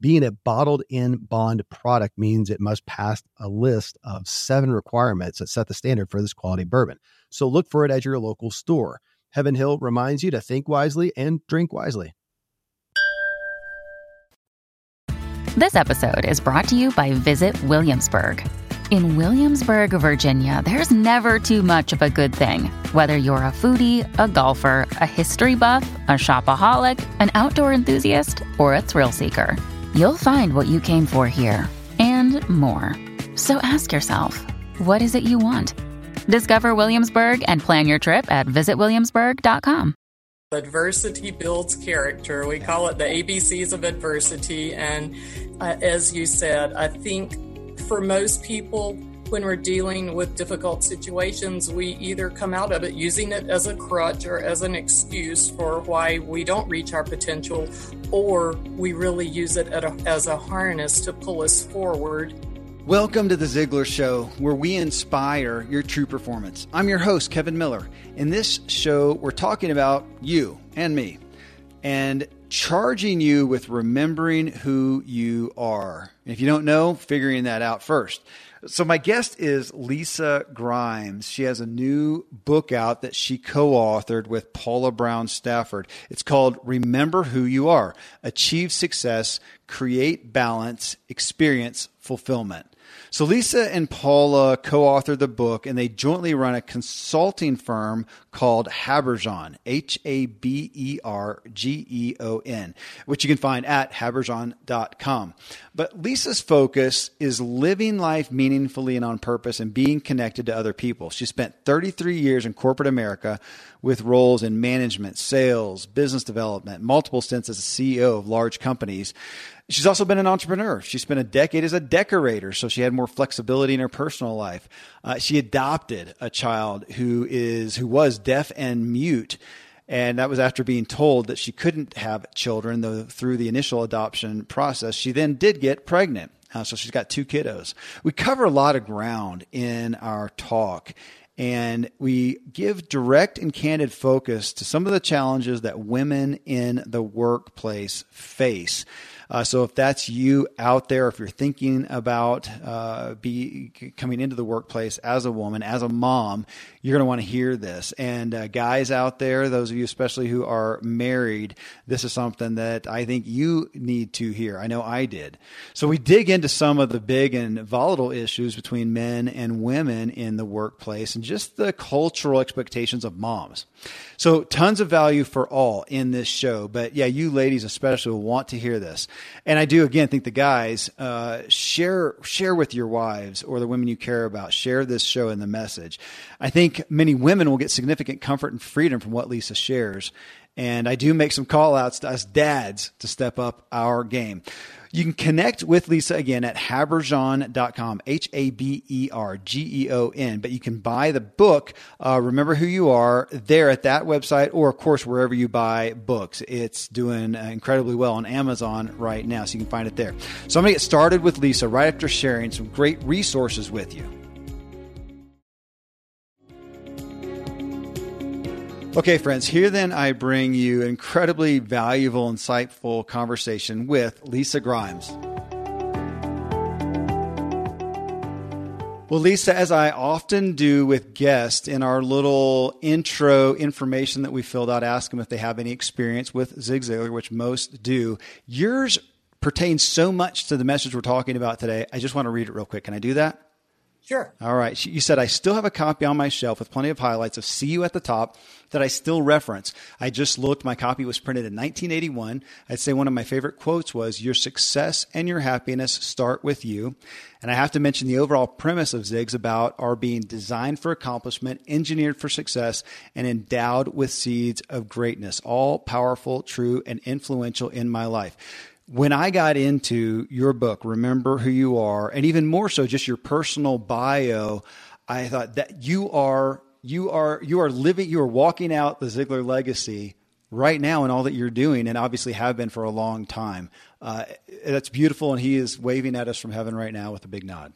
Being a bottled in bond product means it must pass a list of seven requirements that set the standard for this quality bourbon. So look for it at your local store. Heaven Hill reminds you to think wisely and drink wisely. This episode is brought to you by Visit Williamsburg. In Williamsburg, Virginia, there's never too much of a good thing. Whether you're a foodie, a golfer, a history buff, a shopaholic, an outdoor enthusiast, or a thrill seeker, you'll find what you came for here and more. So ask yourself, what is it you want? Discover Williamsburg and plan your trip at visitwilliamsburg.com. Adversity builds character. We call it the ABCs of adversity. And uh, as you said, I think for most people, when we're dealing with difficult situations, we either come out of it using it as a crutch or as an excuse for why we don't reach our potential, or we really use it a, as a harness to pull us forward. Welcome to The Ziglar Show, where we inspire your true performance. I'm your host, Kevin Miller. In this show, we're talking about you and me. And charging you with remembering who you are. If you don't know, figuring that out first. So, my guest is Lisa Grimes. She has a new book out that she co authored with Paula Brown Stafford. It's called Remember Who You Are Achieve Success, Create Balance, Experience Fulfillment. So Lisa and Paula co-authored the book and they jointly run a consulting firm called Habergeon, H A B E R G E O N, which you can find at habergeon.com. But Lisa's focus is living life meaningfully and on purpose and being connected to other people. She spent 33 years in corporate America with roles in management, sales, business development, multiple stints as a CEO of large companies. She's also been an entrepreneur. She spent a decade as a decorator, so she had more flexibility in her personal life. Uh, she adopted a child who is who was deaf and mute, and that was after being told that she couldn't have children. Though through the initial adoption process, she then did get pregnant. Uh, so she's got two kiddos. We cover a lot of ground in our talk, and we give direct and candid focus to some of the challenges that women in the workplace face. Uh, so if that's you out there, if you're thinking about uh, be coming into the workplace as a woman, as a mom, you're going to want to hear this. And uh, guys out there, those of you especially who are married, this is something that I think you need to hear. I know I did. So we dig into some of the big and volatile issues between men and women in the workplace and just the cultural expectations of moms. So tons of value for all in this show. But yeah, you ladies especially will want to hear this. And I do again think the guys uh, share share with your wives or the women you care about. Share this show and the message. I think many women will get significant comfort and freedom from what Lisa shares. And I do make some call outs to us dads to step up our game. You can connect with Lisa again at habergeon.com, H A B E R G E O N. But you can buy the book, uh, Remember Who You Are, there at that website, or of course, wherever you buy books. It's doing uh, incredibly well on Amazon right now, so you can find it there. So I'm going to get started with Lisa right after sharing some great resources with you. Okay, friends, here then I bring you incredibly valuable, insightful conversation with Lisa Grimes. Well, Lisa, as I often do with guests in our little intro information that we filled out, ask them if they have any experience with Zig Ziglar, which most do. Yours pertains so much to the message we're talking about today. I just want to read it real quick. Can I do that? Sure. All right. You said, I still have a copy on my shelf with plenty of highlights of See You at the Top that I still reference. I just looked, my copy was printed in 1981. I'd say one of my favorite quotes was, Your success and your happiness start with you. And I have to mention the overall premise of Zigs about our being designed for accomplishment, engineered for success, and endowed with seeds of greatness, all powerful, true, and influential in my life when I got into your book, Remember Who You Are, and even more so just your personal bio, I thought that you are you are you are living you are walking out the Ziglar legacy right now in all that you're doing and obviously have been for a long time. Uh, that's beautiful and he is waving at us from heaven right now with a big nod.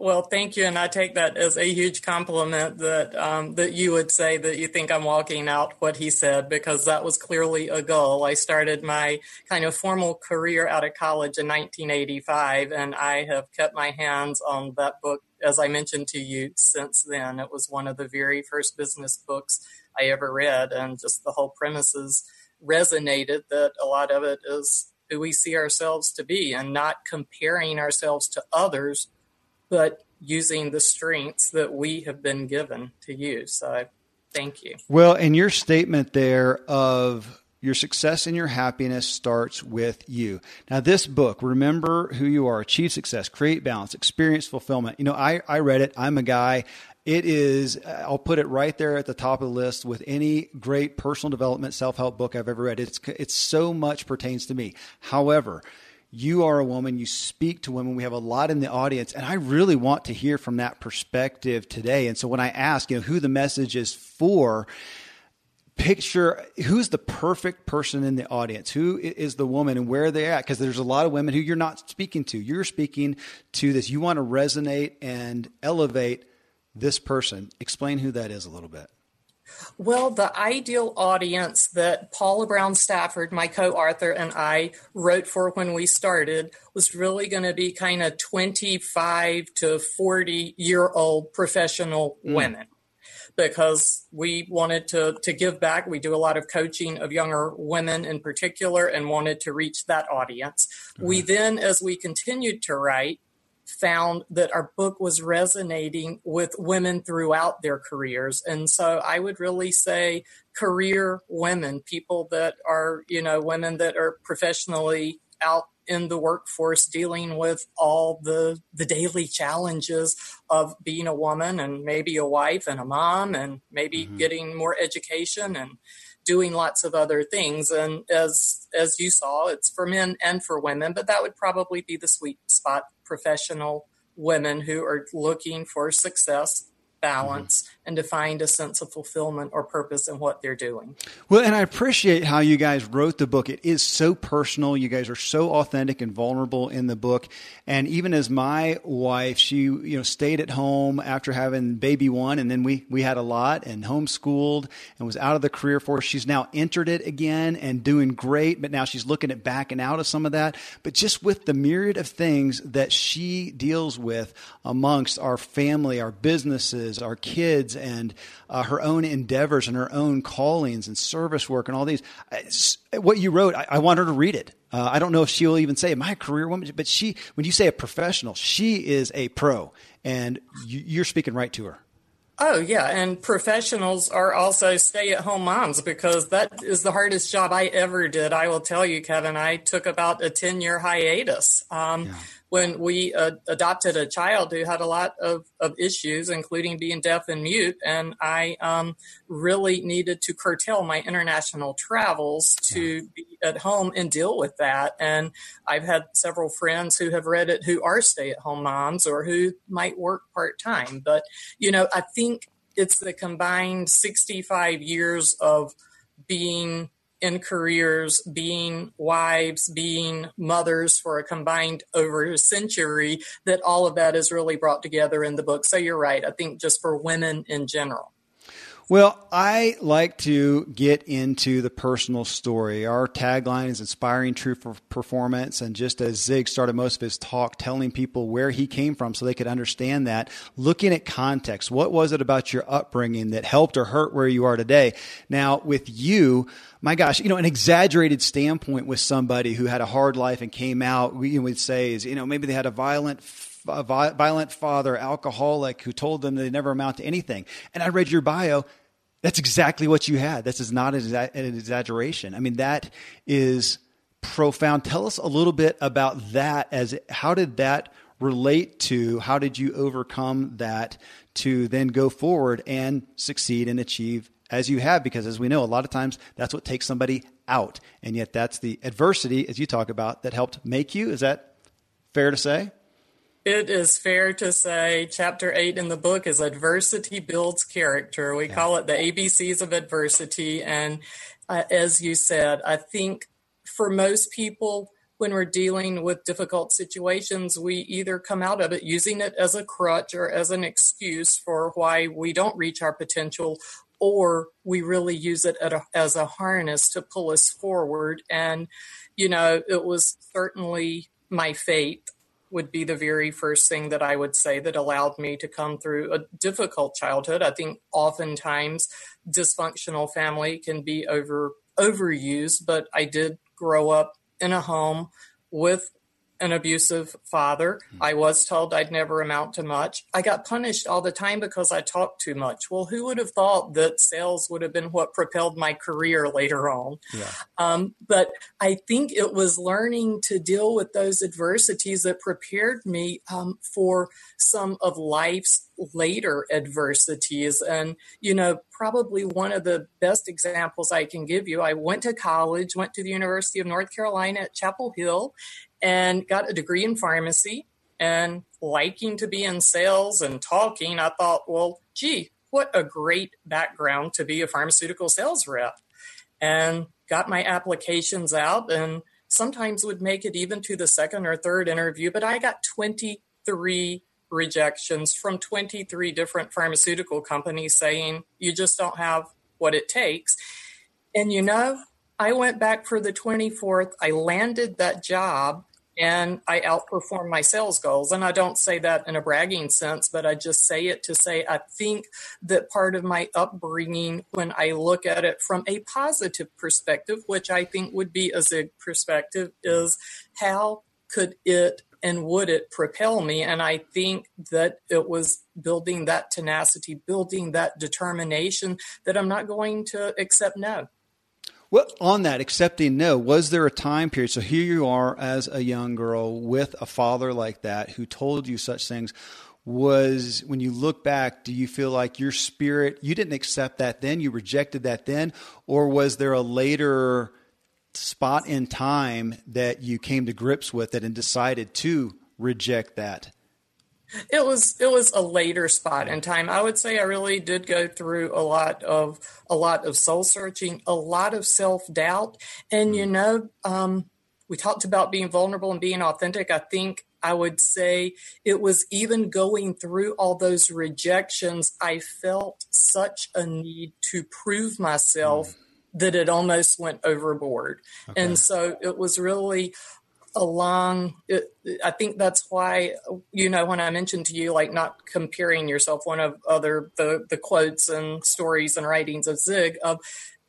Well, thank you, and I take that as a huge compliment that um, that you would say that you think I'm walking out what he said because that was clearly a goal. I started my kind of formal career out of college in 1985, and I have kept my hands on that book, as I mentioned to you, since then. It was one of the very first business books I ever read, and just the whole premises resonated. That a lot of it is who we see ourselves to be, and not comparing ourselves to others but using the strengths that we have been given to use. So thank you. Well, and your statement there of your success and your happiness starts with you. Now, this book, Remember Who You Are, Achieve Success, Create Balance, Experience Fulfillment. You know, I, I read it. I'm a guy. It is, I'll put it right there at the top of the list with any great personal development self help book I've ever read. It's, it's so much pertains to me. However, you are a woman, you speak to women. We have a lot in the audience, and I really want to hear from that perspective today. And so when I ask, you know, who the message is for, picture who's the perfect person in the audience who is the woman and where they're at because there's a lot of women who you're not speaking to you're speaking to this you want to resonate and elevate this person explain who that is a little bit well, the ideal audience that Paula Brown Stafford, my co author, and I wrote for when we started was really going to be kind of 25 to 40 year old professional mm. women because we wanted to, to give back. We do a lot of coaching of younger women in particular and wanted to reach that audience. Mm-hmm. We then, as we continued to write, found that our book was resonating with women throughout their careers. And so I would really say career women, people that are, you know, women that are professionally out in the workforce dealing with all the the daily challenges of being a woman and maybe a wife and a mom and maybe mm-hmm. getting more education and doing lots of other things and as as you saw it's for men and for women but that would probably be the sweet spot professional women who are looking for success balance. And to find a sense of fulfillment or purpose in what they're doing. Well, and I appreciate how you guys wrote the book. It is so personal. You guys are so authentic and vulnerable in the book. And even as my wife, she, you know, stayed at home after having baby one and then we we had a lot and homeschooled and was out of the career force. She's now entered it again and doing great, but now she's looking at backing out of some of that. But just with the myriad of things that she deals with amongst our family, our businesses, our kids, and uh, her own endeavors and her own callings and service work and all these. what you wrote, I, I, want her to read it. Uh, I don't know if she'll even say, "Am I a career woman?" But she, when you say a professional, she is a pro, and you, you're speaking right to her. Oh, yeah. And professionals are also stay at home moms because that is the hardest job I ever did. I will tell you, Kevin, I took about a 10 year hiatus. Um, yeah when we uh, adopted a child who had a lot of, of issues, including being deaf and mute. And I um, really needed to curtail my international travels to be at home and deal with that. And I've had several friends who have read it who are stay at home moms or who might work part time. But, you know, I think it's the combined 65 years of being in careers, being wives, being mothers for a combined over a century, that all of that is really brought together in the book. So you're right. I think just for women in general. Well, I like to get into the personal story. Our tagline is inspiring true performance. And just as Zig started most of his talk telling people where he came from so they could understand that, looking at context, what was it about your upbringing that helped or hurt where you are today? Now, with you, my gosh, you know, an exaggerated standpoint with somebody who had a hard life and came out, we would say is, you know, maybe they had a violent violent father, alcoholic, who told them they never amount to anything. And I read your bio. That's exactly what you had. This is not an exaggeration. I mean, that is profound. Tell us a little bit about that. As how did that relate to? How did you overcome that to then go forward and succeed and achieve as you have? Because as we know, a lot of times that's what takes somebody out, and yet that's the adversity, as you talk about, that helped make you. Is that fair to say? It is fair to say chapter eight in the book is adversity builds character. We yeah. call it the ABCs of adversity. And uh, as you said, I think for most people, when we're dealing with difficult situations, we either come out of it using it as a crutch or as an excuse for why we don't reach our potential, or we really use it a, as a harness to pull us forward. And, you know, it was certainly my faith would be the very first thing that I would say that allowed me to come through a difficult childhood. I think oftentimes dysfunctional family can be over overused, but I did grow up in a home with an abusive father. Mm-hmm. I was told I'd never amount to much. I got punished all the time because I talked too much. Well, who would have thought that sales would have been what propelled my career later on? Yeah. Um, but I think it was learning to deal with those adversities that prepared me um, for some of life's later adversities. And, you know, probably one of the best examples I can give you, I went to college, went to the University of North Carolina at Chapel Hill, and got a degree in pharmacy. And liking to be in sales and talking, I thought, well, gee, what a great background to be a pharmaceutical sales rep. And got my applications out and sometimes would make it even to the second or third interview, but I got 23 rejections from 23 different pharmaceutical companies saying you just don't have what it takes. And you know, I went back for the 24th, I landed that job and I outperform my sales goals. And I don't say that in a bragging sense, but I just say it to say I think that part of my upbringing, when I look at it from a positive perspective, which I think would be a Zig perspective, is how could it and would it propel me? And I think that it was building that tenacity, building that determination that I'm not going to accept no. Well, on that, accepting no, was there a time period? So here you are as a young girl with a father like that who told you such things. Was when you look back, do you feel like your spirit, you didn't accept that then, you rejected that then? Or was there a later spot in time that you came to grips with it and decided to reject that? It was it was a later spot in time. I would say I really did go through a lot of a lot of soul searching, a lot of self doubt, and you mm. know, um, we talked about being vulnerable and being authentic. I think I would say it was even going through all those rejections. I felt such a need to prove myself. Mm. That it almost went overboard. Okay. And so it was really along it, i think that's why you know when i mentioned to you like not comparing yourself one of other the the quotes and stories and writings of zig of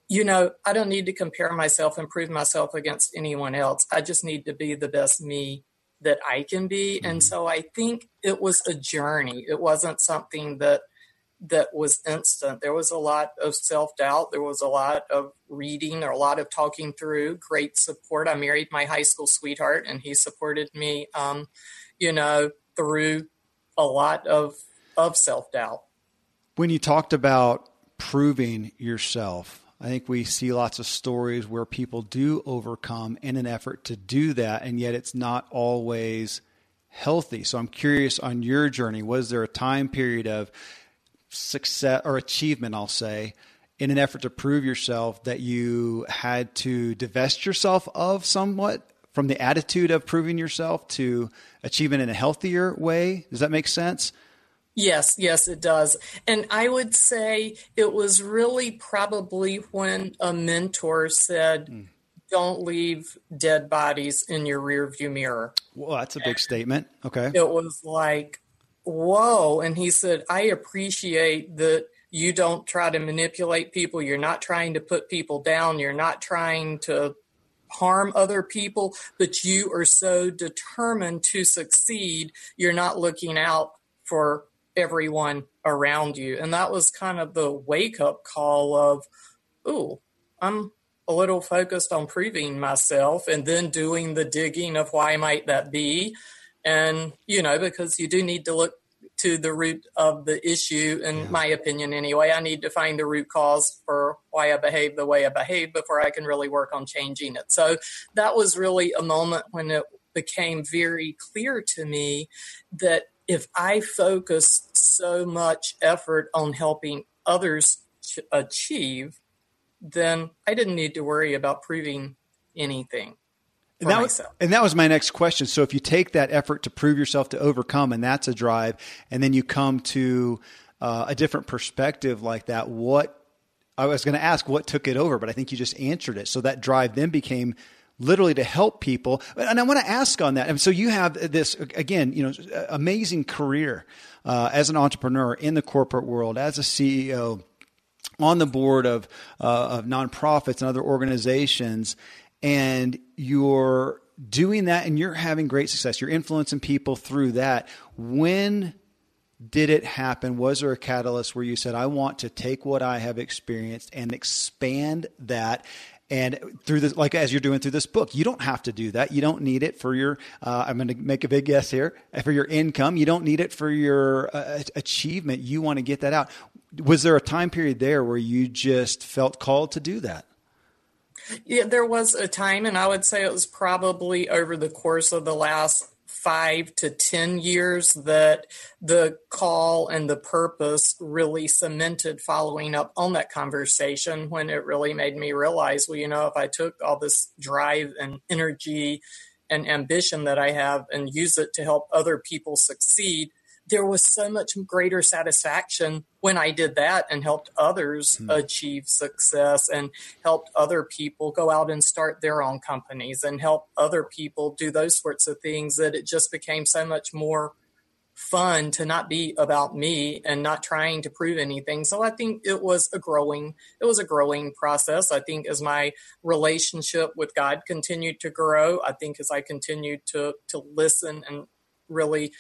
you know i don't need to compare myself and prove myself against anyone else. I just need to be the best me that i can be. Mm-hmm. and so i think it was a journey. It wasn't something that that was instant. There was a lot of self doubt. There was a lot of reading or a lot of talking through. Great support. I married my high school sweetheart, and he supported me, um, you know, through a lot of of self doubt. When you talked about proving yourself, I think we see lots of stories where people do overcome in an effort to do that, and yet it's not always healthy. So I'm curious on your journey. Was there a time period of success or achievement, I'll say, in an effort to prove yourself that you had to divest yourself of somewhat from the attitude of proving yourself to achieve it in a healthier way? Does that make sense? Yes, yes, it does. And I would say it was really probably when a mentor said, mm. Don't leave dead bodies in your rearview mirror. Well, that's a big and statement. Okay. It was like, whoa. And he said, I appreciate that you don't try to manipulate people. You're not trying to put people down. You're not trying to harm other people, but you are so determined to succeed, you're not looking out for everyone around you. And that was kind of the wake up call of, oh, I'm a little focused on proving myself and then doing the digging of why might that be. And, you know, because you do need to look to the root of the issue, in yeah. my opinion, anyway. I need to find the root cause for why I behave the way I behave before I can really work on changing it. So that was really a moment when it became very clear to me that if I focus so much effort on helping others achieve, then I didn't need to worry about proving anything. And that, was, and that was my next question. So if you take that effort to prove yourself to overcome, and that's a drive, and then you come to uh, a different perspective like that, what I was going to ask, what took it over? But I think you just answered it. So that drive then became literally to help people. And I want to ask on that. And so you have this again, you know, amazing career uh, as an entrepreneur in the corporate world, as a CEO, on the board of uh, of nonprofits and other organizations and you're doing that and you're having great success. You're influencing people through that. When did it happen? Was there a catalyst where you said, I want to take what I have experienced and expand that? And through this, like as you're doing through this book, you don't have to do that. You don't need it for your, uh, I'm going to make a big guess here, for your income. You don't need it for your uh, achievement. You want to get that out. Was there a time period there where you just felt called to do that? Yeah, there was a time, and I would say it was probably over the course of the last five to 10 years that the call and the purpose really cemented following up on that conversation when it really made me realize, well, you know, if I took all this drive and energy and ambition that I have and use it to help other people succeed, there was so much greater satisfaction when I did that and helped others mm. achieve success and helped other people go out and start their own companies and help other people do those sorts of things that it just became so much more fun to not be about me and not trying to prove anything. So I think it was a growing it was a growing process. I think as my relationship with God continued to grow, I think as I continued to to listen and really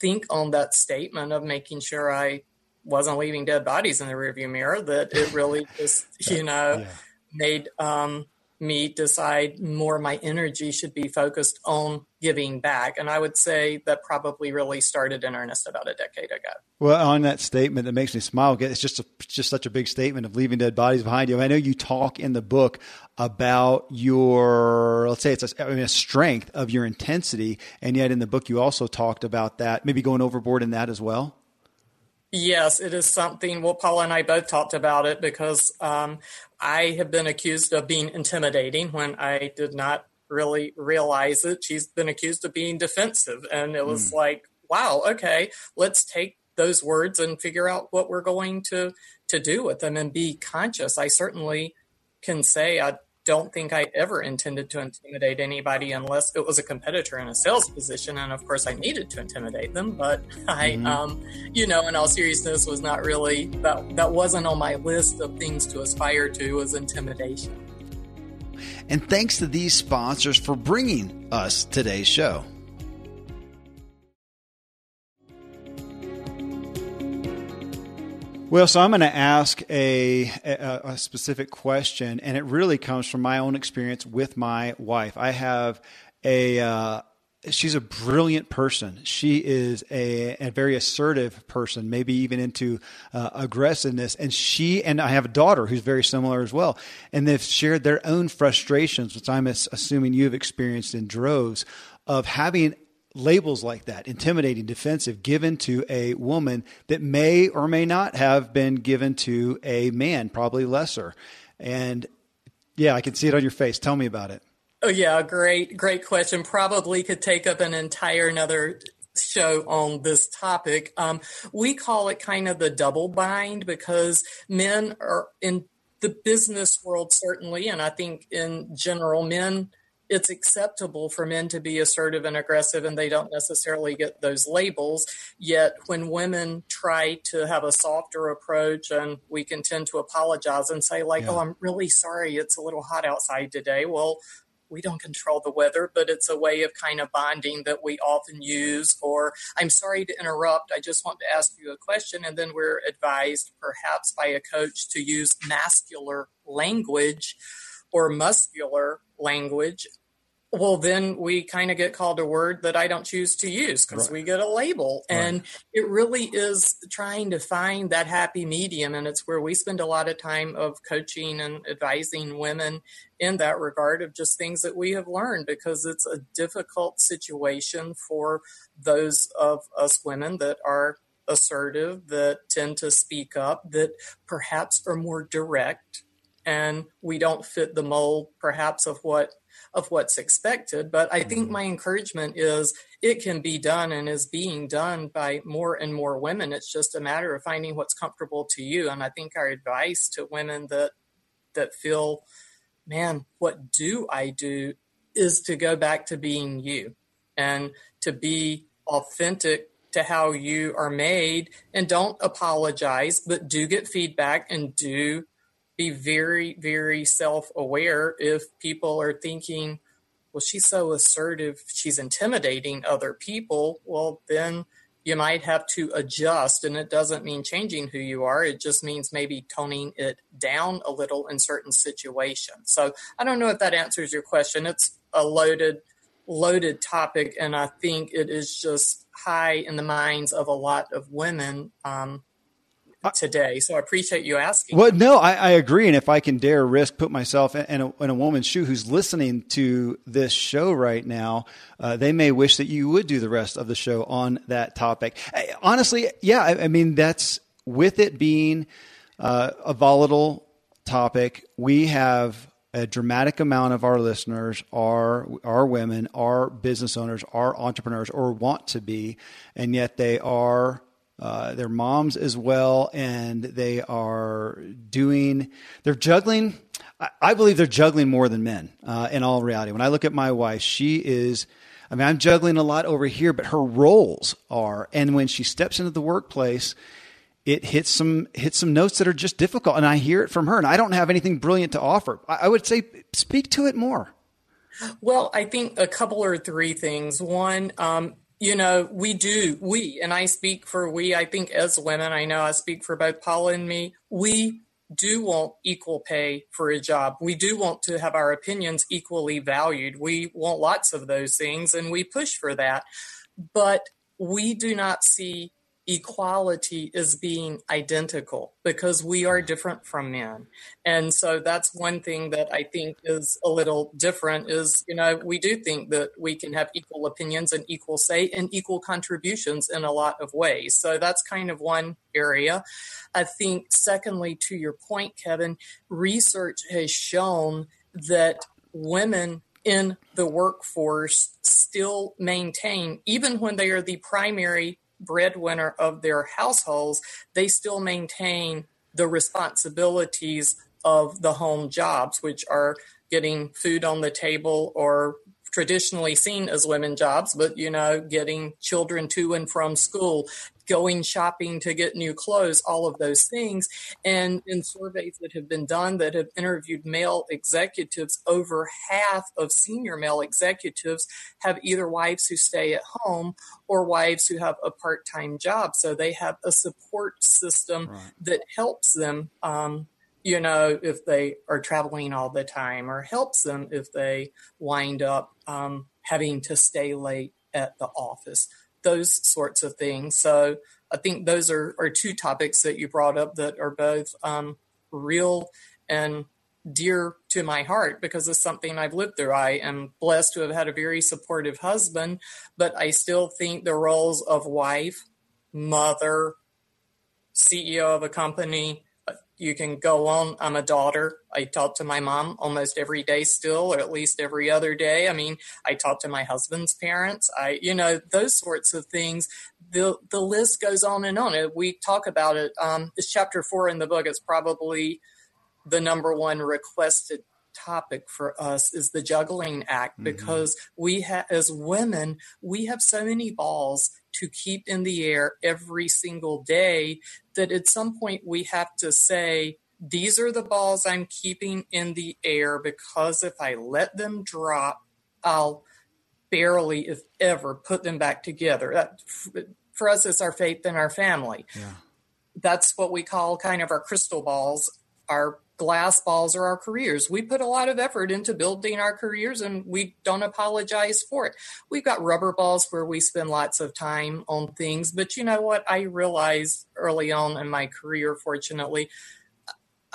think on that statement of making sure I wasn't leaving dead bodies in the rearview mirror, that it really just, you know, yeah. made um, me decide more my energy should be focused on giving back. And I would say that probably really started in earnest about a decade ago. Well, on that statement that makes me smile, it's just a, just such a big statement of leaving dead bodies behind you. I know you talk in the book about your, let's say it's a, I mean, a strength of your intensity. And yet in the book, you also talked about that, maybe going overboard in that as well. Yes, it is something. Well, Paula and I both talked about it because um, I have been accused of being intimidating when I did not really realize it. She's been accused of being defensive. And it was mm. like, wow, okay, let's take those words and figure out what we're going to to do with them and be conscious. I certainly can say I don't think I ever intended to intimidate anybody unless it was a competitor in a sales position. And of course, I needed to intimidate them, but I, mm-hmm. um, you know, in all seriousness, was not really that. That wasn't on my list of things to aspire to. Was intimidation. And thanks to these sponsors for bringing us today's show. Well, so I'm going to ask a, a, a, specific question, and it really comes from my own experience with my wife. I have a, uh, she's a brilliant person. She is a, a very assertive person, maybe even into uh, aggressiveness. And she and I have a daughter who's very similar as well. And they've shared their own frustrations, which I'm assuming you've experienced in droves, of having labels like that, intimidating, defensive, given to a woman that may or may not have been given to a man, probably lesser. And yeah, I can see it on your face. Tell me about it. Oh yeah, great, great question. Probably could take up an entire another show on this topic. Um, we call it kind of the double bind because men are in the business world certainly, and I think in general, men it's acceptable for men to be assertive and aggressive and they don't necessarily get those labels. Yet when women try to have a softer approach and we can tend to apologize and say, like, oh, yeah. oh, I'm really sorry, it's a little hot outside today. Well, we don't control the weather, but it's a way of kind of bonding that we often use. Or, I'm sorry to interrupt. I just want to ask you a question. And then we're advised, perhaps by a coach, to use masculine language or muscular language well then we kind of get called a word that i don't choose to use because right. we get a label right. and it really is trying to find that happy medium and it's where we spend a lot of time of coaching and advising women in that regard of just things that we have learned because it's a difficult situation for those of us women that are assertive that tend to speak up that perhaps are more direct and we don't fit the mold perhaps of what of what's expected. But I think mm-hmm. my encouragement is it can be done and is being done by more and more women. It's just a matter of finding what's comfortable to you. And I think our advice to women that that feel, man, what do I do is to go back to being you and to be authentic to how you are made and don't apologize, but do get feedback and do be very, very self aware if people are thinking, well, she's so assertive, she's intimidating other people. Well, then you might have to adjust. And it doesn't mean changing who you are, it just means maybe toning it down a little in certain situations. So I don't know if that answers your question. It's a loaded, loaded topic. And I think it is just high in the minds of a lot of women. Um, today. So I appreciate you asking. Well, no, I, I, agree. And if I can dare risk put myself in a, in a woman's shoe who's listening to this show right now, uh, they may wish that you would do the rest of the show on that topic. I, honestly, yeah, I, I, mean, that's with it being uh, a volatile topic. We have a dramatic amount of our listeners are are women, are business owners, are entrepreneurs, or want to be, and yet they are uh, their moms as well, and they are doing, they're juggling. I, I believe they're juggling more than men uh, in all reality. When I look at my wife, she is, I mean, I'm juggling a lot over here, but her roles are, and when she steps into the workplace, it hits some hits some notes that are just difficult, and I hear it from her, and I don't have anything brilliant to offer. I, I would say speak to it more. Well, I think a couple or three things. One, um, you know, we do, we, and I speak for we, I think as women, I know I speak for both Paula and me, we do want equal pay for a job. We do want to have our opinions equally valued. We want lots of those things and we push for that. But we do not see equality is being identical because we are different from men. And so that's one thing that I think is a little different is, you know, we do think that we can have equal opinions and equal say and equal contributions in a lot of ways. So that's kind of one area. I think, secondly, to your point, Kevin, research has shown that women in the workforce still maintain, even when they are the primary breadwinner of their households, they still maintain the responsibilities of the home jobs, which are getting food on the table or traditionally seen as women jobs, but you know, getting children to and from school, going shopping to get new clothes, all of those things. And in surveys that have been done that have interviewed male executives, over half of senior male executives have either wives who stay at home or wives who have a part time job. So they have a support system right. that helps them. Um, you know, if they are traveling all the time, or helps them if they wind up um, having to stay late at the office, those sorts of things. So I think those are, are two topics that you brought up that are both um, real and dear to my heart because it's something I've lived through. I am blessed to have had a very supportive husband, but I still think the roles of wife, mother, CEO of a company, you can go on. I'm a daughter. I talk to my mom almost every day still, or at least every other day. I mean, I talk to my husband's parents. I, you know, those sorts of things. The the list goes on and on. We talk about it. Um, it's chapter four in the book. It's probably the number one requested topic for us is the juggling act mm-hmm. because we have as women we have so many balls to keep in the air every single day that at some point we have to say, these are the balls I'm keeping in the air because if I let them drop, I'll barely, if ever, put them back together. That, for us, it's our faith in our family. Yeah. That's what we call kind of our crystal balls, our glass balls are our careers. We put a lot of effort into building our careers and we don't apologize for it. We've got rubber balls where we spend lots of time on things, but you know what? I realized early on in my career, fortunately,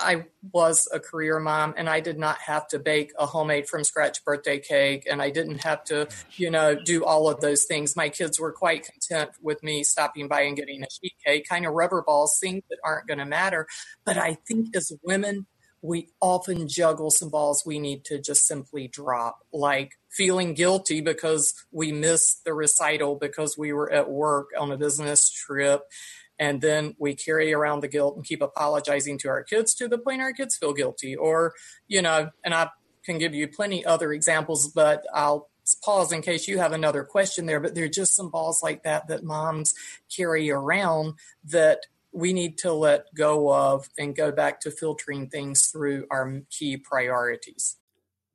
I was a career mom and I did not have to bake a homemade from scratch birthday cake and I didn't have to, you know, do all of those things. My kids were quite content with me stopping by and getting a sheet cake, kind of rubber balls, things that aren't going to matter. But I think as women, we often juggle some balls we need to just simply drop, like feeling guilty because we missed the recital because we were at work on a business trip. And then we carry around the guilt and keep apologizing to our kids to the point our kids feel guilty. Or, you know, and I can give you plenty other examples, but I'll pause in case you have another question there. But there are just some balls like that that moms carry around that we need to let go of and go back to filtering things through our key priorities.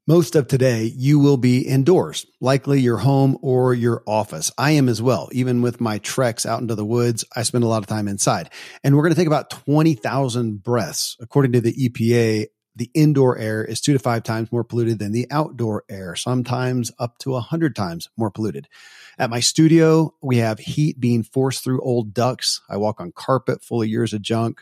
Most of today, you will be indoors, likely your home or your office. I am as well. Even with my treks out into the woods, I spend a lot of time inside. And we're going to take about 20,000 breaths. According to the EPA, the indoor air is two to five times more polluted than the outdoor air, sometimes up to a hundred times more polluted. At my studio, we have heat being forced through old ducts. I walk on carpet full of years of junk.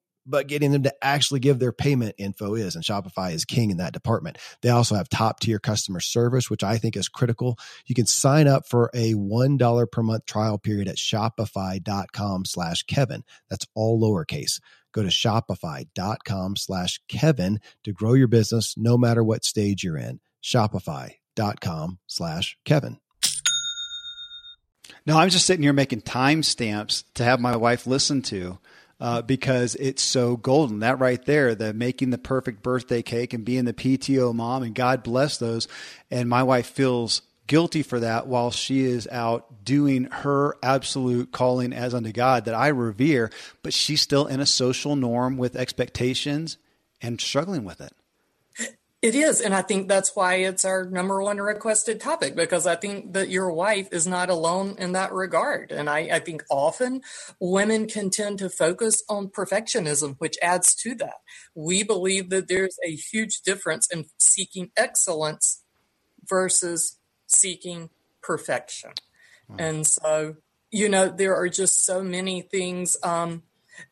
but getting them to actually give their payment info is. And Shopify is king in that department. They also have top tier customer service, which I think is critical. You can sign up for a $1 per month trial period at shopify.com slash Kevin. That's all lowercase. Go to shopify.com slash Kevin to grow your business no matter what stage you're in. Shopify.com slash Kevin. No, I'm just sitting here making timestamps to have my wife listen to uh, because it's so golden. That right there, the making the perfect birthday cake and being the PTO mom, and God bless those. And my wife feels guilty for that while she is out doing her absolute calling as unto God that I revere, but she's still in a social norm with expectations and struggling with it. It is. And I think that's why it's our number one requested topic because I think that your wife is not alone in that regard. And I, I, think often women can tend to focus on perfectionism, which adds to that. We believe that there's a huge difference in seeking excellence versus seeking perfection. Wow. And so, you know, there are just so many things, um,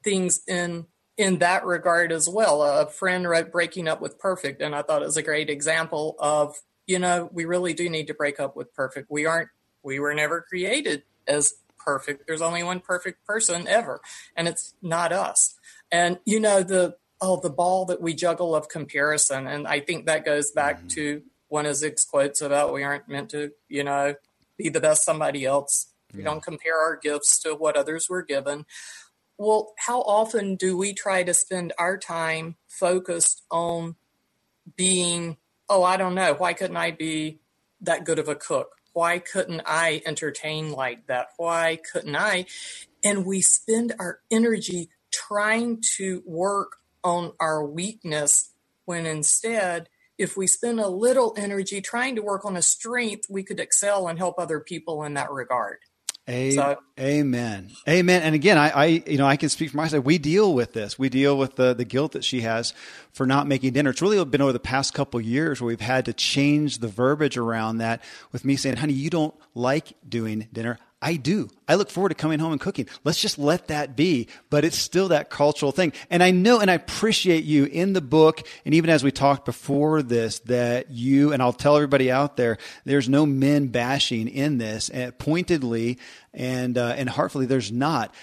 things in in that regard as well. A friend wrote Breaking Up with Perfect, and I thought it was a great example of, you know, we really do need to break up with perfect. We aren't, we were never created as perfect. There's only one perfect person ever, and it's not us. And, you know, the, oh, the ball that we juggle of comparison. And I think that goes back mm-hmm. to one of Zig's quotes about we aren't meant to, you know, be the best somebody else. We don't compare our gifts to what others were given well, how often do we try to spend our time focused on being, oh, I don't know, why couldn't I be that good of a cook? Why couldn't I entertain like that? Why couldn't I? And we spend our energy trying to work on our weakness when instead, if we spend a little energy trying to work on a strength, we could excel and help other people in that regard. A- so, amen. Amen. And again, I, I, you know, I can speak for myself. We deal with this. We deal with the, the guilt that she has for not making dinner. It's really been over the past couple years where we've had to change the verbiage around that with me saying, honey, you don't like doing dinner. I do. I look forward to coming home and cooking. Let's just let that be. But it's still that cultural thing. And I know and I appreciate you in the book. And even as we talked before this, that you, and I'll tell everybody out there, there's no men bashing in this and pointedly and, uh, and heartfully. There's not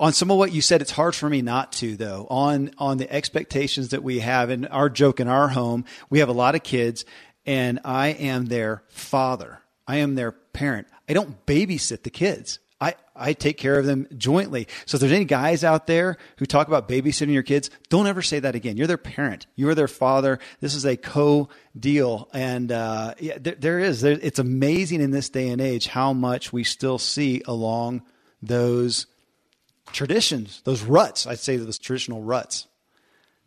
on some of what you said, it's hard for me not to though. On on the expectations that we have, and our joke in our home, we have a lot of kids, and I am their father. I am their parent. I don't babysit the kids. I, I take care of them jointly. So if there's any guys out there who talk about babysitting your kids, don't ever say that again. You're their parent. You're their father. This is a co deal. And, uh, yeah, there, there is, there, it's amazing in this day and age how much we still see along those traditions, those ruts. I'd say those traditional ruts.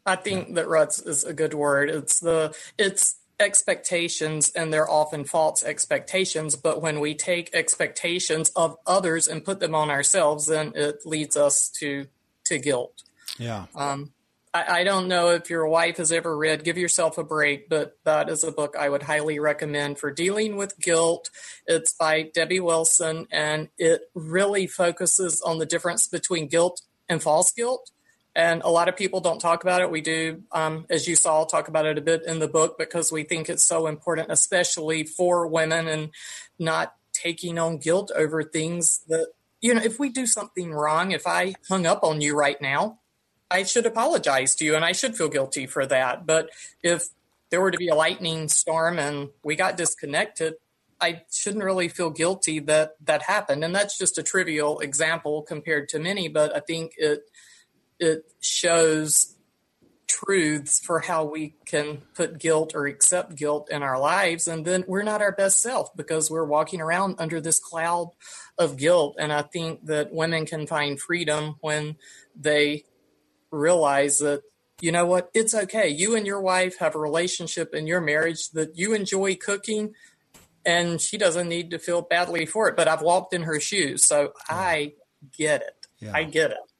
I think that ruts is a good word. It's the, it's, expectations and they're often false expectations but when we take expectations of others and put them on ourselves then it leads us to to guilt. Yeah. Um, I, I, don't know if your wife has ever read give yourself a break but that is a book i would highly recommend for dealing with guilt. It's by debbie wilson and it really focuses on the difference between guilt and false guilt and a lot of people don't talk about it. We do, um, as you saw, talk about it a bit in the book because we think it's so important, especially for women and not taking on guilt over things that, you know, if we do something wrong, if I hung up on you right now, I should apologize to you and I should feel guilty for that. But if there were to be a lightning storm and we got disconnected, I shouldn't really feel guilty that that happened. And that's just a trivial example compared to many, but I think it it shows truths for how we can put guilt or accept guilt in our lives and then we're not our best self because we're walking around under this cloud of guilt. And i think that women can find freedom when they realize that you know what it's okay. You and your wife have a relationship in your marriage that you enjoy cooking and she doesn't need to feel badly for it but i've walked in her shoes so i get it. Yeah. i get it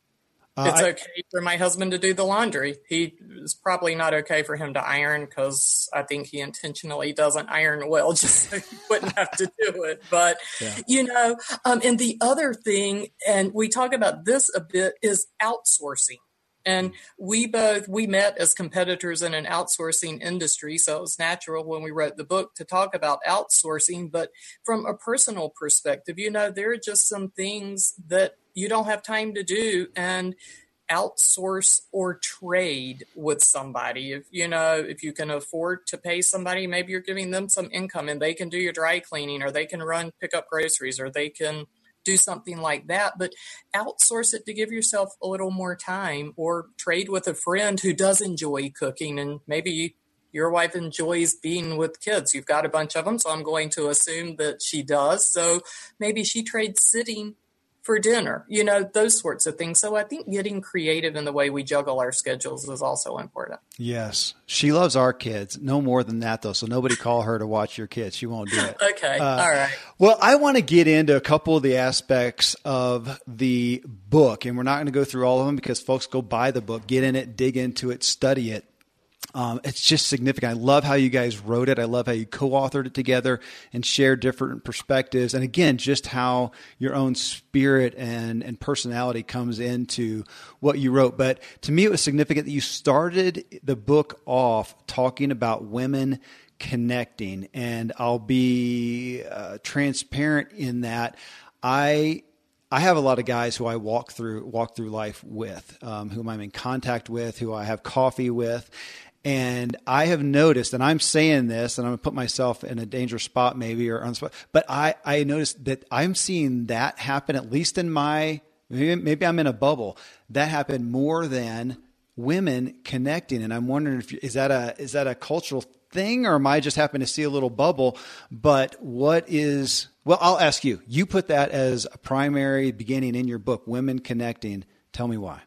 it's okay for my husband to do the laundry. He is probably not okay for him to iron because I think he intentionally doesn't iron well, just so he wouldn't have to do it. But yeah. you know, um, and the other thing, and we talk about this a bit, is outsourcing. And we both we met as competitors in an outsourcing industry, so it was natural when we wrote the book to talk about outsourcing. But from a personal perspective, you know, there are just some things that you don't have time to do, and outsource or trade with somebody. If you know, if you can afford to pay somebody, maybe you're giving them some income and they can do your dry cleaning or they can run pick up groceries or they can do something like that, but outsource it to give yourself a little more time or trade with a friend who does enjoy cooking and maybe your wife enjoys being with kids. You've got a bunch of them, so I'm going to assume that she does. So maybe she trades sitting for dinner, you know, those sorts of things. So I think getting creative in the way we juggle our schedules is also important. Yes. She loves our kids. No more than that, though. So nobody call her to watch your kids. She won't do it. okay. Uh, All right. Well, I want to get into a couple of the aspects of the book, and we're not going to go through all of them because folks go buy the book, get in it, dig into it, study it. Um, it's just significant. I love how you guys wrote it. I love how you co-authored it together and shared different perspectives. And again, just how your own spirit and, and personality comes into what you wrote. But to me, it was significant that you started the book off talking about women connecting. And I'll be uh, transparent in that I I have a lot of guys who I walk through walk through life with, um, whom I'm in contact with, who I have coffee with, and I have noticed, and I'm saying this, and I'm to put myself in a dangerous spot maybe or on spot, but I, I noticed that I'm seeing that happen, at least in my, maybe, maybe I'm in a bubble, that happened more than women connecting. And I'm wondering if, is that a, is that a cultural thing or am I just happen to see a little bubble? But what is, well, I'll ask you, you put that as a primary beginning in your book, Women Connecting. Tell me why.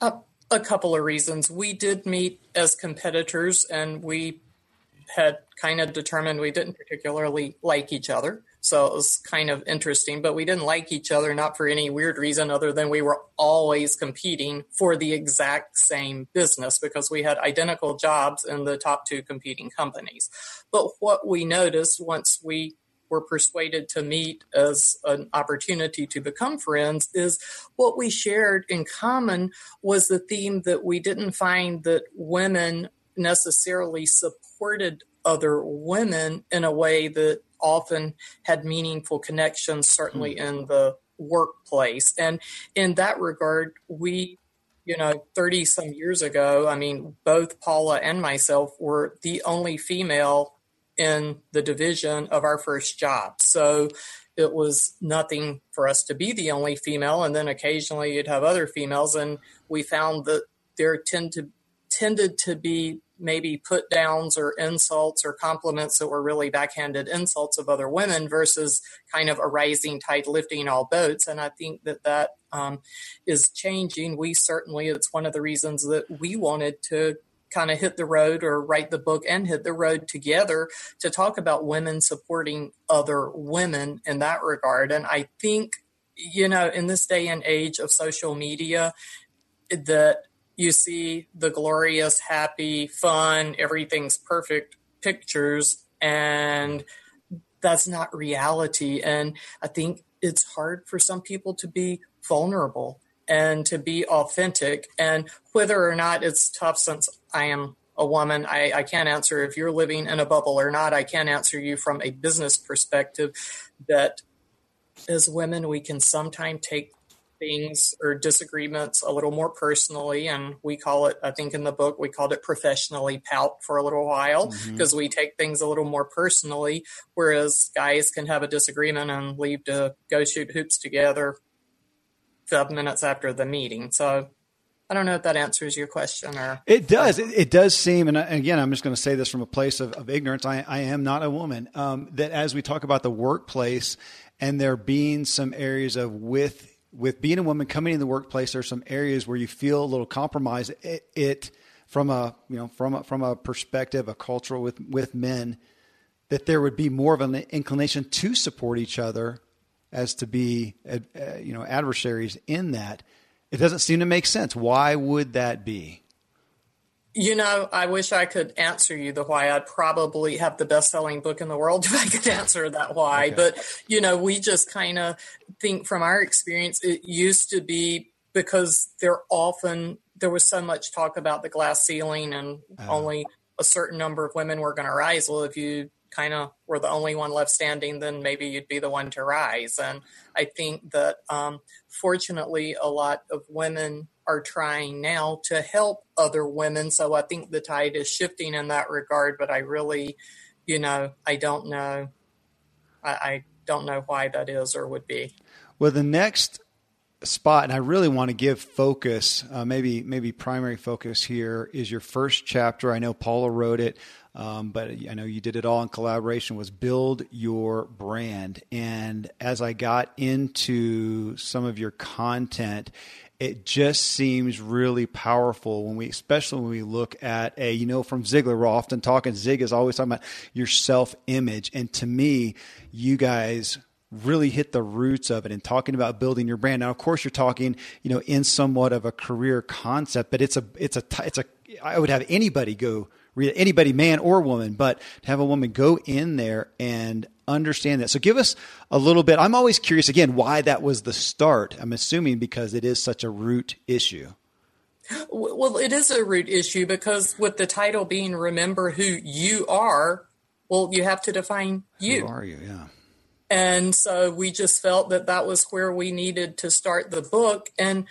Uh, a couple of reasons. We did meet as competitors and we had kind of determined we didn't particularly like each other. So it was kind of interesting, but we didn't like each other not for any weird reason other than we were always competing for the exact same business because we had identical jobs in the top two competing companies. But what we noticed once we were persuaded to meet as an opportunity to become friends is what we shared in common was the theme that we didn't find that women necessarily supported other women in a way that often had meaningful connections, certainly hmm. in the workplace. And in that regard, we you know, 30 some years ago, I mean, both Paula and myself were the only female in the division of our first job. So it was nothing for us to be the only female. And then occasionally you'd have other females. And we found that there tend to, tended to be maybe put downs or insults or compliments that were really backhanded insults of other women versus kind of a rising tide lifting all boats. And I think that that um, is changing. We certainly, it's one of the reasons that we wanted to kind of hit the road or write the book and hit the road together to talk about women supporting other women in that regard. And I think, you know, in this day and age of social media, that you see the glorious, happy, fun, everything's perfect pictures, and that's not reality. And I think it's hard for some people to be vulnerable and to be authentic. And whether or not it's tough since I am a woman, I, I can't answer if you're living in a bubble or not. I can't answer you from a business perspective that as women, we can sometimes take things or disagreements a little more personally and we call it i think in the book we called it professionally pout for a little while because mm-hmm. we take things a little more personally whereas guys can have a disagreement and leave to go shoot hoops together five minutes after the meeting. So I don't know if that answers your question or it does. It, it does seem, and again, I'm just going to say this from a place of, of ignorance. I, I, am not a woman. Um, that as we talk about the workplace, and there being some areas of with with being a woman coming in the workplace, there's some areas where you feel a little compromised. It, it from a you know from a, from a perspective, a cultural with with men, that there would be more of an inclination to support each other as to be uh, you know adversaries in that it doesn't seem to make sense. Why would that be? You know i wish i could answer you the why. I'd probably have the best selling book in the world if i could answer that why. Okay. but you know we just kind of think from our experience it used to be because they're often there was so much talk about the glass ceiling and uh, only a certain number of women were going to rise. Well, if you kind of were the only one left standing, then maybe you'd be the one to rise. And I think that um, fortunately, a lot of women are trying now to help other women. So I think the tide is shifting in that regard. But I really, you know, I don't know. I, I don't know why that is or would be. Well, the next spot, and I really want to give focus, uh, maybe maybe primary focus here is your first chapter. I know Paula wrote it, um, but I know you did it all in collaboration. Was build your brand, and as I got into some of your content, it just seems really powerful when we, especially when we look at a, you know, from Ziglar, we're often talking, Zig is always talking about your self image. And to me, you guys really hit the roots of it and talking about building your brand. Now, of course, you're talking, you know, in somewhat of a career concept, but it's a, it's a, it's a, I would have anybody go read anybody, man or woman, but to have a woman go in there and understand that. So give us a little bit. I'm always curious again why that was the start. I'm assuming because it is such a root issue. Well, it is a root issue because with the title being Remember Who You Are, well, you have to define you. Who are you? Yeah. And so we just felt that that was where we needed to start the book. And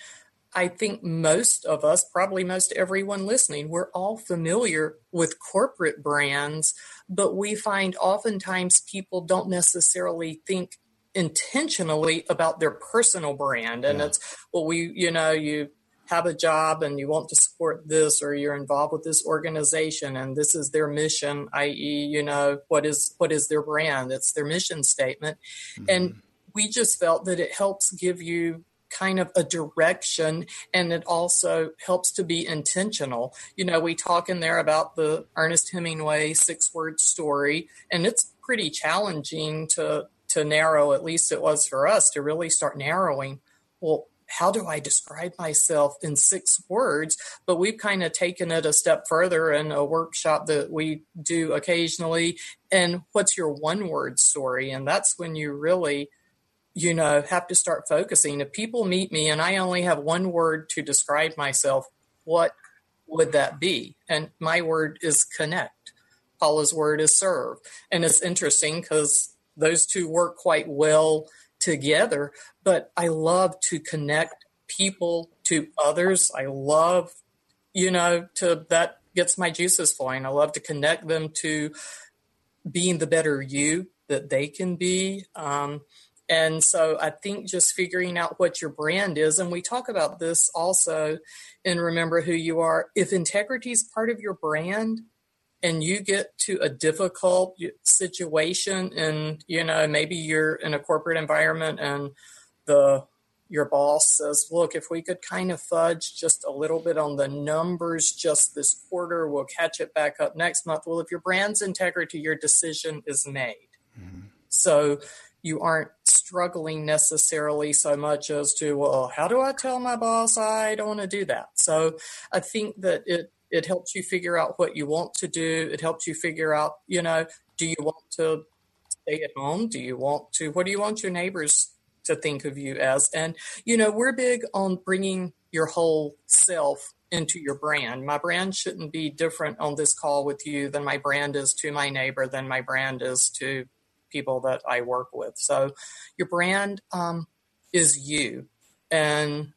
I think most of us, probably most everyone listening, we're all familiar with corporate brands, but we find oftentimes people don't necessarily think intentionally about their personal brand. And yeah. it's, well, we, you know, you have a job and you want to support this or you're involved with this organization and this is their mission i.e you know what is what is their brand? It's their mission statement. Mm-hmm. and we just felt that it helps give you kind of a direction and it also helps to be intentional. You know we talk in there about the ernest hemingway six word story and it's pretty challenging to to narrow at least it was for us to really start narrowing. Well how do I describe myself in six words? But we've kind of taken it a step further in a workshop that we do occasionally. And what's your one word story? And that's when you really, you know, have to start focusing. If people meet me and I only have one word to describe myself, what would that be? And my word is connect. Paula's word is serve. And it's interesting because those two work quite well together. But I love to connect people to others. I love, you know, to that gets my juices flowing. I love to connect them to being the better you that they can be. Um, and so I think just figuring out what your brand is, and we talk about this also and Remember Who You Are. If integrity is part of your brand, and you get to a difficult situation and you know maybe you're in a corporate environment and the your boss says look if we could kind of fudge just a little bit on the numbers just this quarter we'll catch it back up next month. Well if your brand's integrity your decision is made. Mm-hmm. so you aren't struggling necessarily so much as to well how do i tell my boss i don't want to do that? So i think that it it helps you figure out what you want to do. It helps you figure out, you know, do you want to stay at home? Do you want to, what do you want your neighbors to think of you as? And, you know, we're big on bringing your whole self into your brand. My brand shouldn't be different on this call with you than my brand is to my neighbor, than my brand is to people that I work with. So your brand um, is you. And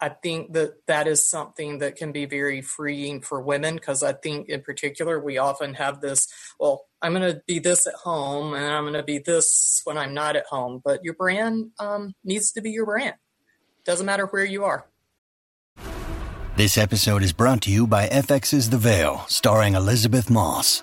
I think that that is something that can be very freeing for women because I think, in particular, we often have this well, I'm going to be this at home and I'm going to be this when I'm not at home. But your brand um, needs to be your brand. Doesn't matter where you are. This episode is brought to you by FX's The Veil, starring Elisabeth Moss.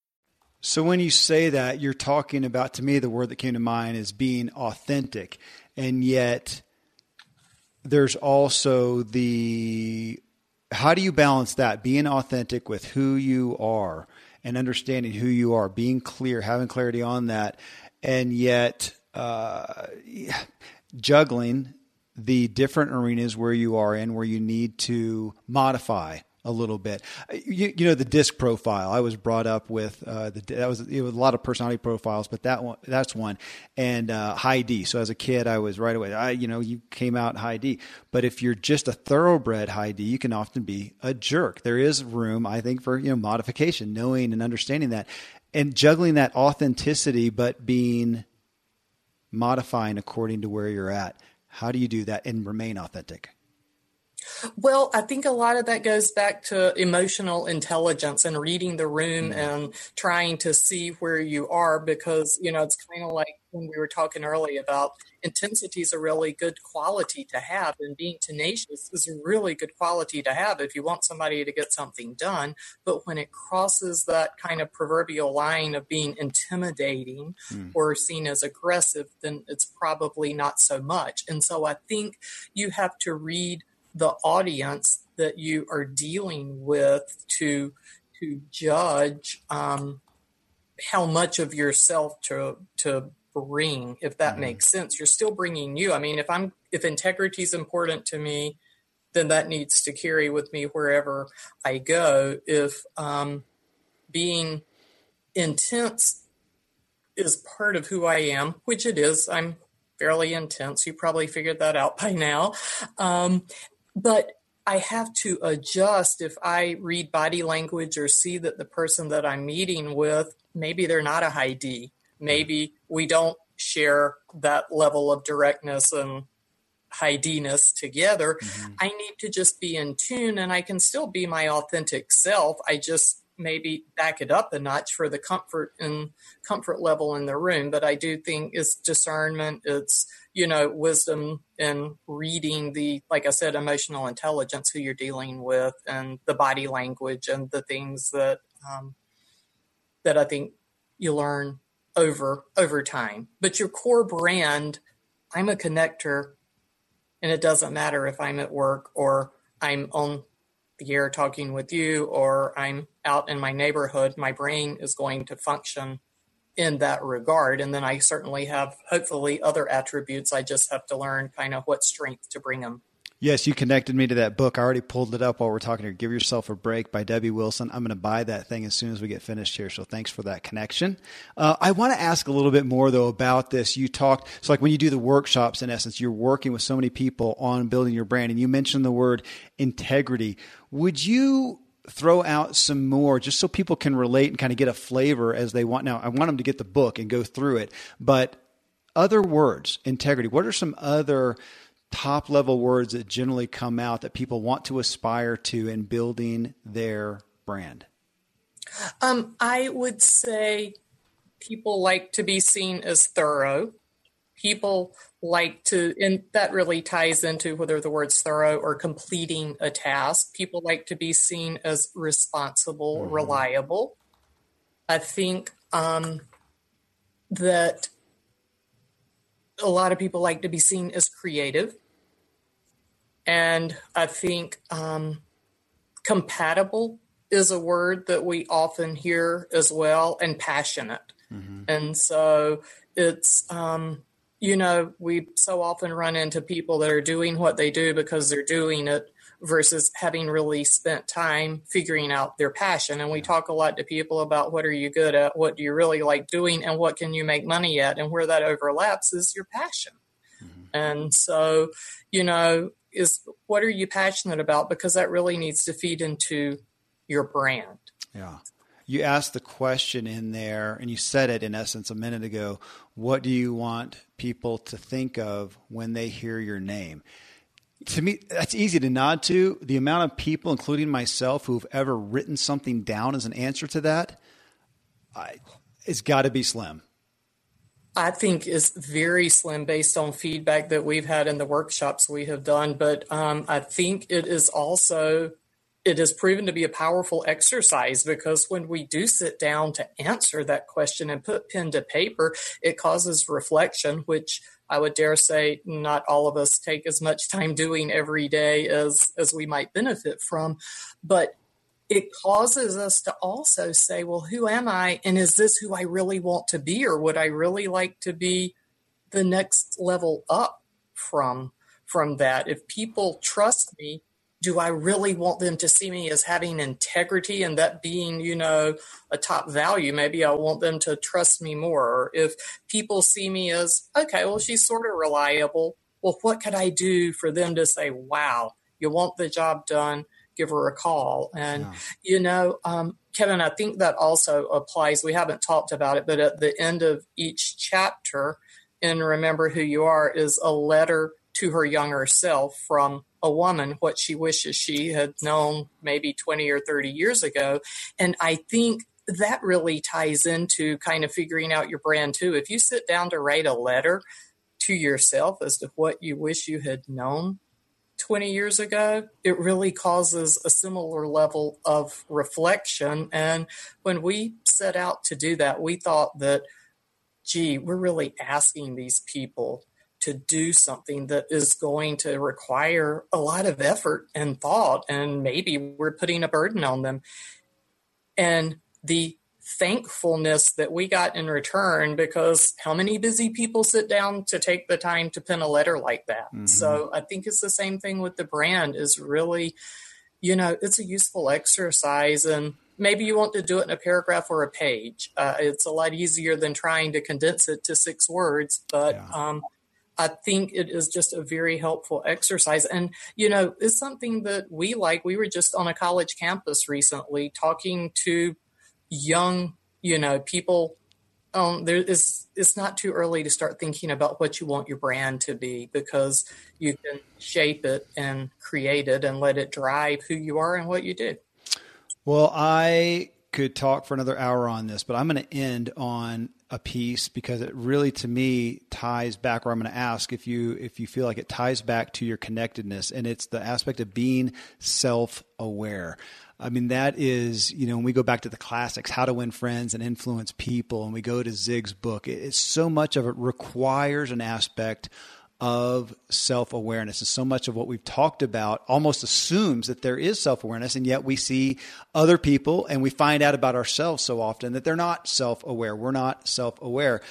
So when you say that, you're talking about to me the word that came to mind is being authentic. And yet there's also the how do you balance that being authentic with who you are and understanding who you are, being clear, having clarity on that, and yet uh, juggling the different arenas where you are in, where you need to modify a little bit. Uh, you, you, know the disc profile. I was brought up with uh, the that was it was a lot of personality profiles, but that one that's one and uh, high D. So as a kid, I was right away. I you know you came out high D, but if you're just a thoroughbred high D, you can often be a jerk. There is room, I think, for you know modification, knowing and understanding that, and juggling that authenticity, but being modifying according to where you're at. How do you do that and remain authentic? Well, I think a lot of that goes back to emotional intelligence and reading the room mm-hmm. and trying to see where you are because, you know, it's kind of like when we were talking earlier about intensity is a really good quality to have and being tenacious is a really good quality to have if you want somebody to get something done. But when it crosses that kind of proverbial line of being intimidating mm. or seen as aggressive, then it's probably not so much. And so I think you have to read the audience that you are dealing with to to judge um, how much of yourself to to bring if that mm-hmm. makes sense. You're still bringing you. I mean if i'm if integrity is important to me then that needs to carry with me wherever i go. If um, being intense is part of who i am which it is. I'm fairly intense. You probably figured that out by now. Um, but I have to adjust if I read body language or see that the person that I'm meeting with, maybe they're not a high D. Maybe we don't share that level of directness and high D-ness together. Mm-hmm. I need to just be in tune and I can still be my authentic self. I just maybe back it up a notch for the comfort and comfort level in the room. But I do think it's discernment, it's you know, wisdom in reading the, like I said, emotional intelligence, who you're dealing with, and the body language and the things that um, that I think you learn over over time. But your core brand, I'm a connector, and it doesn't matter if I'm at work or I'm on the air talking with you or I'm out in my neighborhood. My brain is going to function in that regard. And then I certainly have, hopefully, other attributes. I just have to learn kind of what strength to bring them. Yes, you connected me to that book. I already pulled it up while we're talking here. Give Yourself a Break by Debbie Wilson. I'm going to buy that thing as soon as we get finished here. So thanks for that connection. Uh, I want to ask a little bit more, though, about this. You talked, so like when you do the workshops, in essence, you're working with so many people on building your brand, and you mentioned the word integrity. Would you throw out some more just so people can relate and kind of get a flavor as they want. Now, I want them to get the book and go through it, but other words, integrity, what are some other top level words that generally come out that people want to aspire to in building their brand? Um, I would say people like to be seen as thorough. People like to, and that really ties into whether the word's thorough or completing a task. People like to be seen as responsible, mm-hmm. reliable. I think um, that a lot of people like to be seen as creative. And I think um, compatible is a word that we often hear as well, and passionate. Mm-hmm. And so it's, um, you know, we so often run into people that are doing what they do because they're doing it versus having really spent time figuring out their passion. And we talk a lot to people about what are you good at, what do you really like doing, and what can you make money at. And where that overlaps is your passion. Mm-hmm. And so, you know, is what are you passionate about? Because that really needs to feed into your brand. Yeah. You asked the question in there, and you said it in essence a minute ago. What do you want people to think of when they hear your name? To me, that's easy to nod to. The amount of people, including myself, who've ever written something down as an answer to that, I, it's got to be slim. I think is very slim based on feedback that we've had in the workshops we have done. But um, I think it is also it has proven to be a powerful exercise because when we do sit down to answer that question and put pen to paper, it causes reflection, which I would dare say not all of us take as much time doing every day as as we might benefit from. But it causes us to also say, well, who am I? And is this who I really want to be? Or would I really like to be the next level up from, from that? If people trust me, do I really want them to see me as having integrity and that being, you know, a top value? Maybe I want them to trust me more. Or if people see me as, okay, well, she's sort of reliable. Well, what could I do for them to say, wow, you want the job done? give her a call. And, yeah. you know, um, Kevin, I think that also applies. We haven't talked about it, but at the end of each chapter in Remember Who You Are is a letter to her younger self from a woman, what she wishes she had known maybe 20 or 30 years ago. And I think that really ties into kind of figuring out your brand too. If you sit down to write a letter to yourself as to what you wish you had known 20 years ago, it really causes a similar level of reflection. And when we set out to do that, we thought that, gee, we're really asking these people to do something that is going to require a lot of effort and thought, and maybe we're putting a burden on them. And the thankfulness that we got in return because how many busy people sit down to take the time to pen a letter like that mm-hmm. so i think it's the same thing with the brand is really you know it's a useful exercise and maybe you want to do it in a paragraph or a page uh, it's a lot easier than trying to condense it to six words but yeah. um, I think it is just a very helpful exercise. And, you know, it's something that we like. We were just on a college campus recently talking to young, you know, people, um, there is it's not too early to start thinking about what you want your brand to be because you can shape it and create it and let it drive who you are and what you do. Well, I could talk for another hour on this, but I'm going to end on a piece because it really to me ties back or I'm going to ask if you if you feel like it ties back to your connectedness and it's the aspect of being self-aware. I mean, that is, you know, when we go back to the classics, How to Win Friends and Influence People, and we go to Zig's book, it's so much of it requires an aspect of self awareness. And so much of what we've talked about almost assumes that there is self awareness. And yet we see other people and we find out about ourselves so often that they're not self aware. We're not self aware.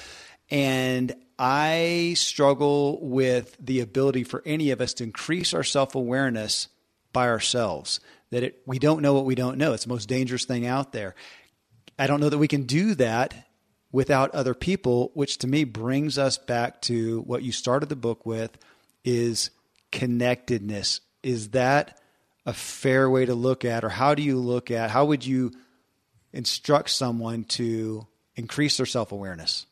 And I struggle with the ability for any of us to increase our self awareness by ourselves that it, we don't know what we don't know. It's the most dangerous thing out there. I don't know that we can do that without other people, which to me brings us back to what you started the book with is connectedness. Is that a fair way to look at, or how do you look at, how would you instruct someone to increase their self awareness?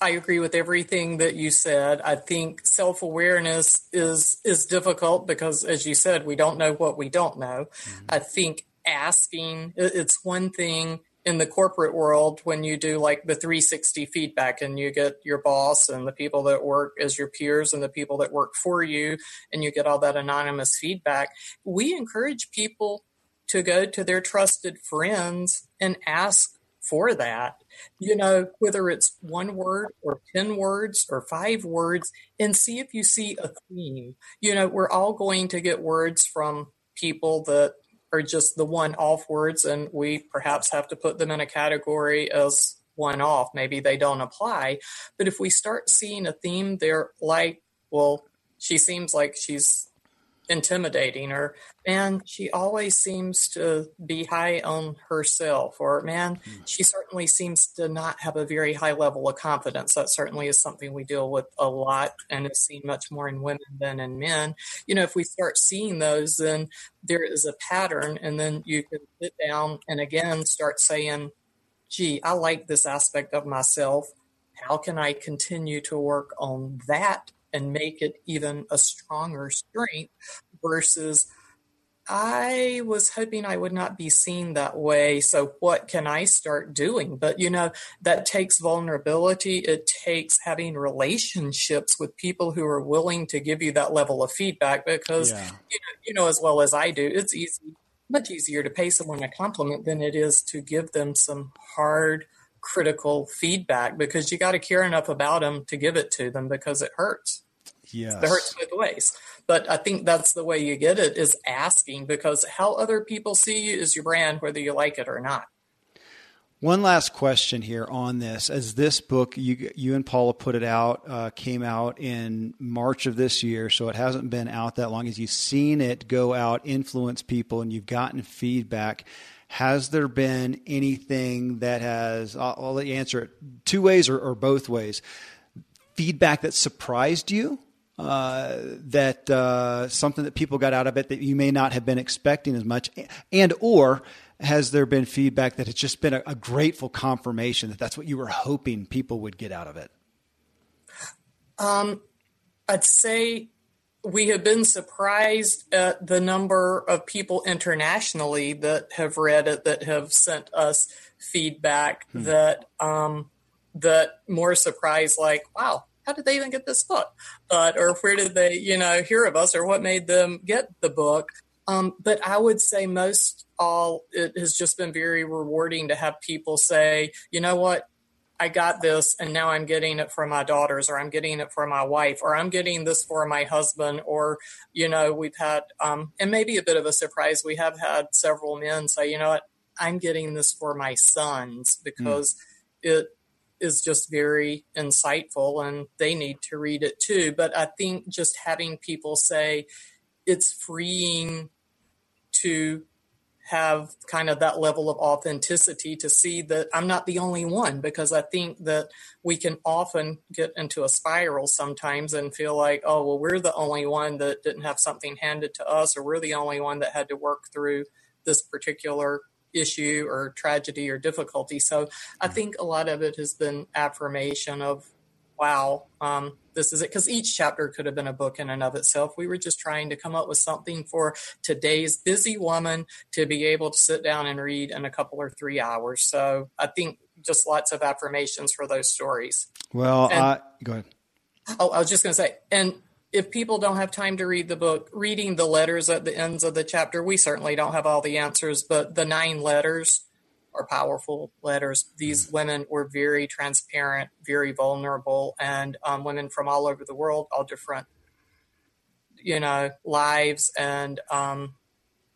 I agree with everything that you said. I think self-awareness is is difficult because as you said, we don't know what we don't know. Mm-hmm. I think asking it's one thing in the corporate world when you do like the 360 feedback and you get your boss and the people that work as your peers and the people that work for you and you get all that anonymous feedback. We encourage people to go to their trusted friends and ask for that you know, whether it's one word or 10 words or five words, and see if you see a theme. You know, we're all going to get words from people that are just the one off words, and we perhaps have to put them in a category as one off. Maybe they don't apply. But if we start seeing a theme, they're like, well, she seems like she's intimidating or man she always seems to be high on herself or man mm. she certainly seems to not have a very high level of confidence. That certainly is something we deal with a lot and have seen much more in women than in men. You know if we start seeing those then there is a pattern and then you can sit down and again start saying gee i like this aspect of myself. How can i continue to work on that and make it even a stronger strength versus I was hoping I would not be seen that way. So, what can I start doing? But, you know, that takes vulnerability. It takes having relationships with people who are willing to give you that level of feedback because, yeah. you, know, you know, as well as I do, it's easy, much easier to pay someone a compliment than it is to give them some hard, critical feedback because you got to care enough about them to give it to them because it hurts. Yes. It hurts both ways. But I think that's the way you get it is asking because how other people see you is your brand, whether you like it or not. One last question here on this. As this book, you, you and Paula put it out, uh, came out in March of this year, so it hasn't been out that long. As you've seen it go out, influence people, and you've gotten feedback, has there been anything that has, I'll, I'll let you answer it two ways or, or both ways, feedback that surprised you uh, that uh, something that people got out of it that you may not have been expecting as much, and or has there been feedback that it's just been a, a grateful confirmation that that's what you were hoping people would get out of it? Um, I'd say we have been surprised at the number of people internationally that have read it that have sent us feedback hmm. that um, that more surprised like wow how did they even get this book? But, or where did they, you know, hear of us or what made them get the book? Um, but I would say most all, it has just been very rewarding to have people say, you know what, I got this and now I'm getting it for my daughters or I'm getting it for my wife or I'm getting this for my husband or you know we've had um, and maybe a bit of a surprise we have had several men say you know what I'm getting this for my sons because mm. it is just very insightful and they need to read it too. But I think just having people say it's freeing to have kind of that level of authenticity to see that I'm not the only one because I think that we can often get into a spiral sometimes and feel like, oh, well, we're the only one that didn't have something handed to us, or we're the only one that had to work through this particular issue or tragedy or difficulty. So I think a lot of it has been affirmation of, wow, um, this is it. Because each chapter could have been a book in and of itself. We were just trying to come up with something for today's busy woman to be able to sit down and read in a couple or three hours. So I think just lots of affirmations for those stories. Well, and, uh, go ahead. Oh, I was just going to say, and if people don't have time to read the book, reading the letters at the ends of the chapter, we certainly don't have all the answers, but the nine letters are powerful letters. These mm-hmm. women were very transparent, very vulnerable, and um, women from all over the world, all different, you know, lives. And um,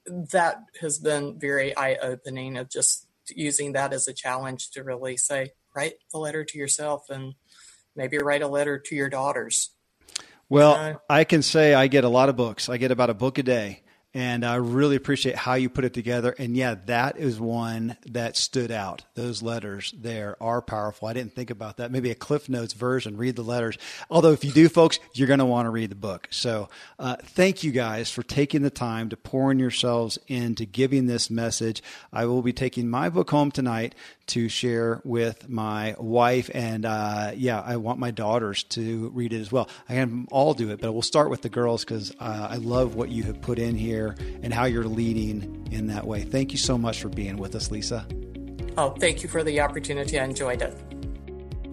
that has been very eye opening of just using that as a challenge to really say, write a letter to yourself and maybe write a letter to your daughters well, I can say I get a lot of books. I get about a book a day. And I really appreciate how you put it together. And yeah, that is one that stood out. Those letters there are powerful. I didn't think about that. Maybe a Cliff Notes version, read the letters. Although, if you do, folks, you're going to want to read the book. So, uh, thank you guys for taking the time to pouring yourselves into giving this message. I will be taking my book home tonight to share with my wife. And uh, yeah, I want my daughters to read it as well. I can all do it, but we'll start with the girls because uh, I love what you have put in here and how you're leading in that way. Thank you so much for being with us, Lisa. Oh, thank you for the opportunity. I enjoyed it.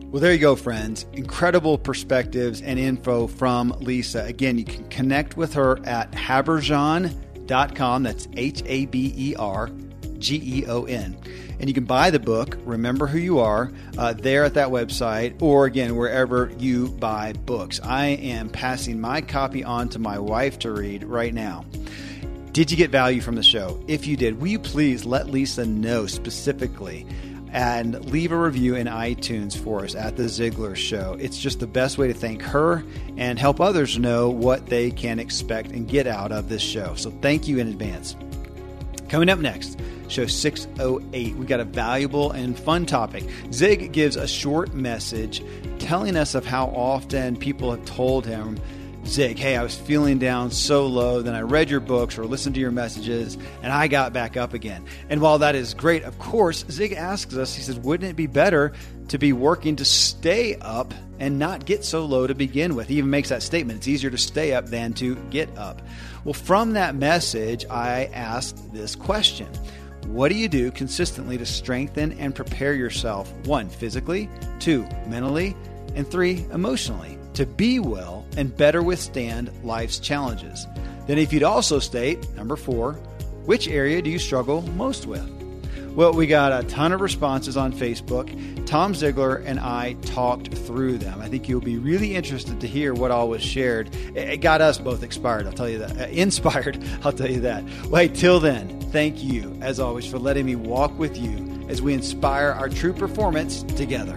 Well, there you go, friends. Incredible perspectives and info from Lisa. Again, you can connect with her at habergeon.com. That's H A B E R G E O N. And you can buy the book, Remember Who You Are, uh, there at that website, or again, wherever you buy books. I am passing my copy on to my wife to read right now. Did you get value from the show? If you did, will you please let Lisa know specifically? and leave a review in iTunes for us at The Ziglar Show. It's just the best way to thank her and help others know what they can expect and get out of this show. So thank you in advance. Coming up next, show 608, we got a valuable and fun topic. Zig gives a short message telling us of how often people have told him Zig, hey, I was feeling down so low. Then I read your books or listened to your messages and I got back up again. And while that is great, of course, Zig asks us, he says, wouldn't it be better to be working to stay up and not get so low to begin with? He even makes that statement. It's easier to stay up than to get up. Well, from that message, I asked this question. What do you do consistently to strengthen and prepare yourself? One, physically, two, mentally, and three, emotionally to be well and better withstand life's challenges. Then, if you'd also state, number four, which area do you struggle most with? Well, we got a ton of responses on Facebook. Tom Ziglar and I talked through them. I think you'll be really interested to hear what all was shared. It got us both inspired, I'll tell you that. Uh, inspired, I'll tell you that. Well, hey, till then, thank you, as always, for letting me walk with you as we inspire our true performance together.